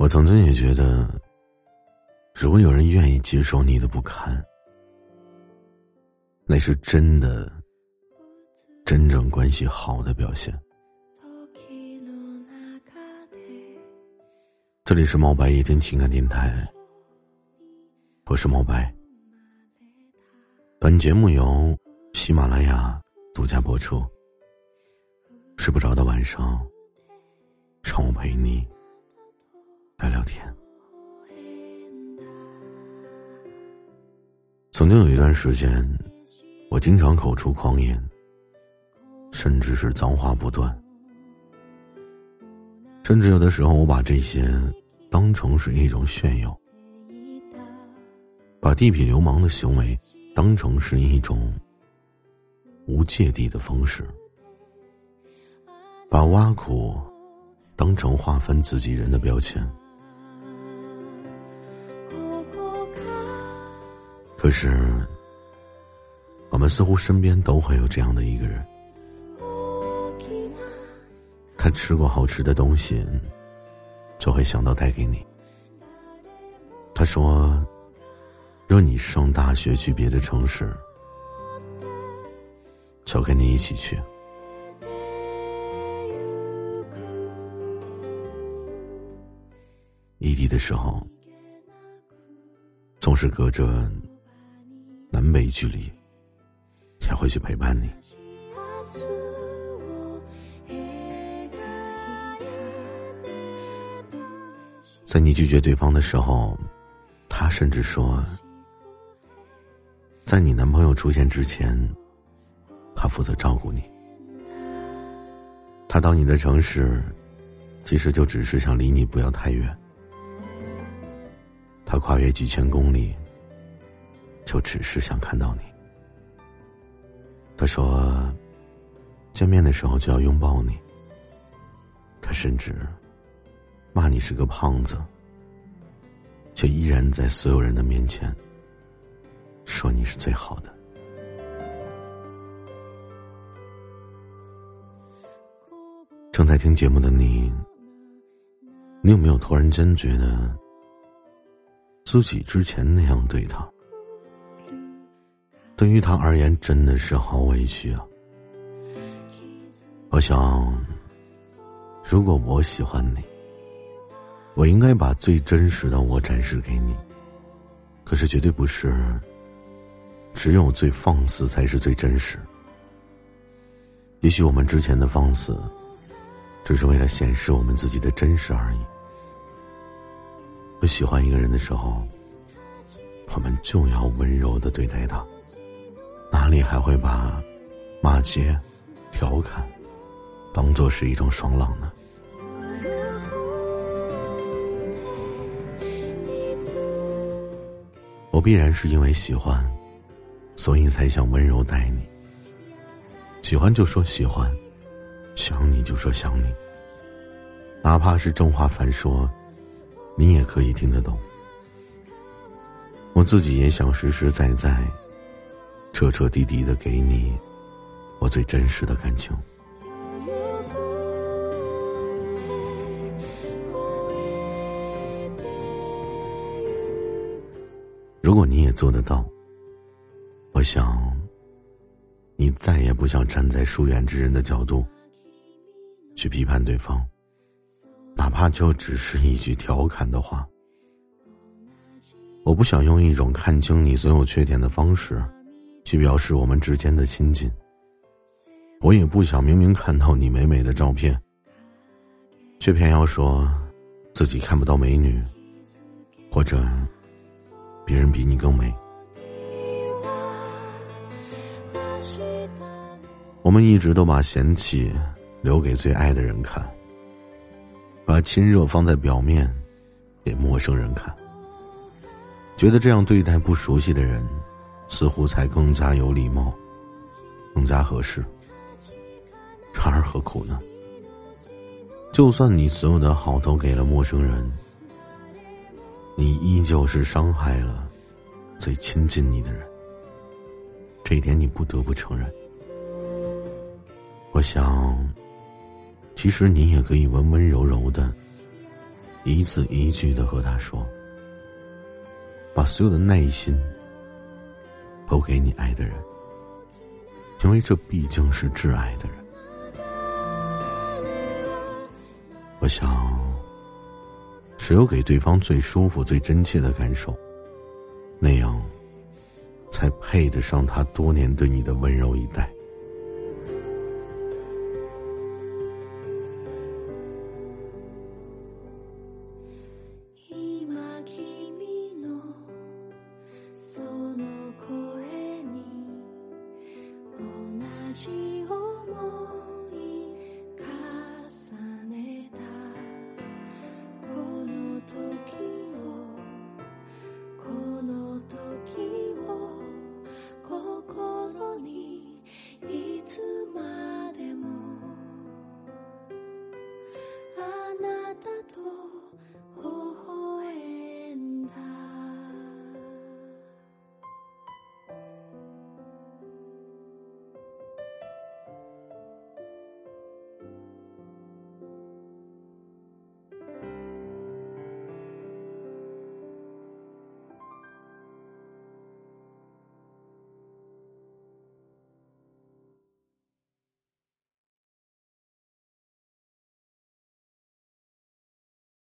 我曾经也觉得，如果有人愿意接受你的不堪，那是真的、真正关系好的表现。这里是毛白夜天情感电台，我是毛白。本节目由喜马拉雅独家播出。睡不着的晚上，让我陪你。聊聊天。曾经有一段时间，我经常口出狂言，甚至是脏话不断，甚至有的时候我把这些当成是一种炫耀，把地痞流氓的行为当成是一种无芥蒂的方式，把挖苦当成划分自己人的标签。可是，我们似乎身边都会有这样的一个人，他吃过好吃的东西，就会想到带给你。他说：“若你上大学去别的城市，就跟你一起去。”异地的时候，总是隔着。南北距离，才会去陪伴你。在你拒绝对方的时候，他甚至说，在你男朋友出现之前，他负责照顾你。他到你的城市，其实就只是想离你不要太远。他跨越几千公里。就只是想看到你。他说，见面的时候就要拥抱你。他甚至骂你是个胖子，却依然在所有人的面前说你是最好的。正在听节目的你，你有没有突然间觉得自己之前那样对他？对于他而言，真的是好委屈啊！我想，如果我喜欢你，我应该把最真实的我展示给你。可是，绝对不是，只有最放肆才是最真实。也许我们之前的放肆，只是为了显示我们自己的真实而已。不喜欢一个人的时候，我们就要温柔的对待他。哪里还会把骂街、调侃当做是一种爽朗呢？我必然是因为喜欢，所以才想温柔待你。喜欢就说喜欢，想你就说想你，哪怕是正话反说，你也可以听得懂。我自己也想实实在在。彻彻底底的给你我最真实的感情。如果你也做得到，我想，你再也不想站在疏远之人的角度去批判对方，哪怕就只是一句调侃的话。我不想用一种看清你所有缺点的方式。去表示我们之间的亲近。我也不想明明看到你美美的照片，却偏要说自己看不到美女，或者别人比你更美。我们一直都把嫌弃留给最爱的人看，把亲热放在表面给陌生人看，觉得这样对待不熟悉的人。似乎才更加有礼貌，更加合适。然而何苦呢？就算你所有的好都给了陌生人，你依旧是伤害了最亲近你的人。这一点你不得不承认。我想，其实你也可以温温柔柔的一字一句的和他说：“把所有的耐心都给你爱的人，因为这毕竟是挚爱的人。”我想，只有给对方最舒服、最真切的感受，那样才配得上他多年对你的温柔以待。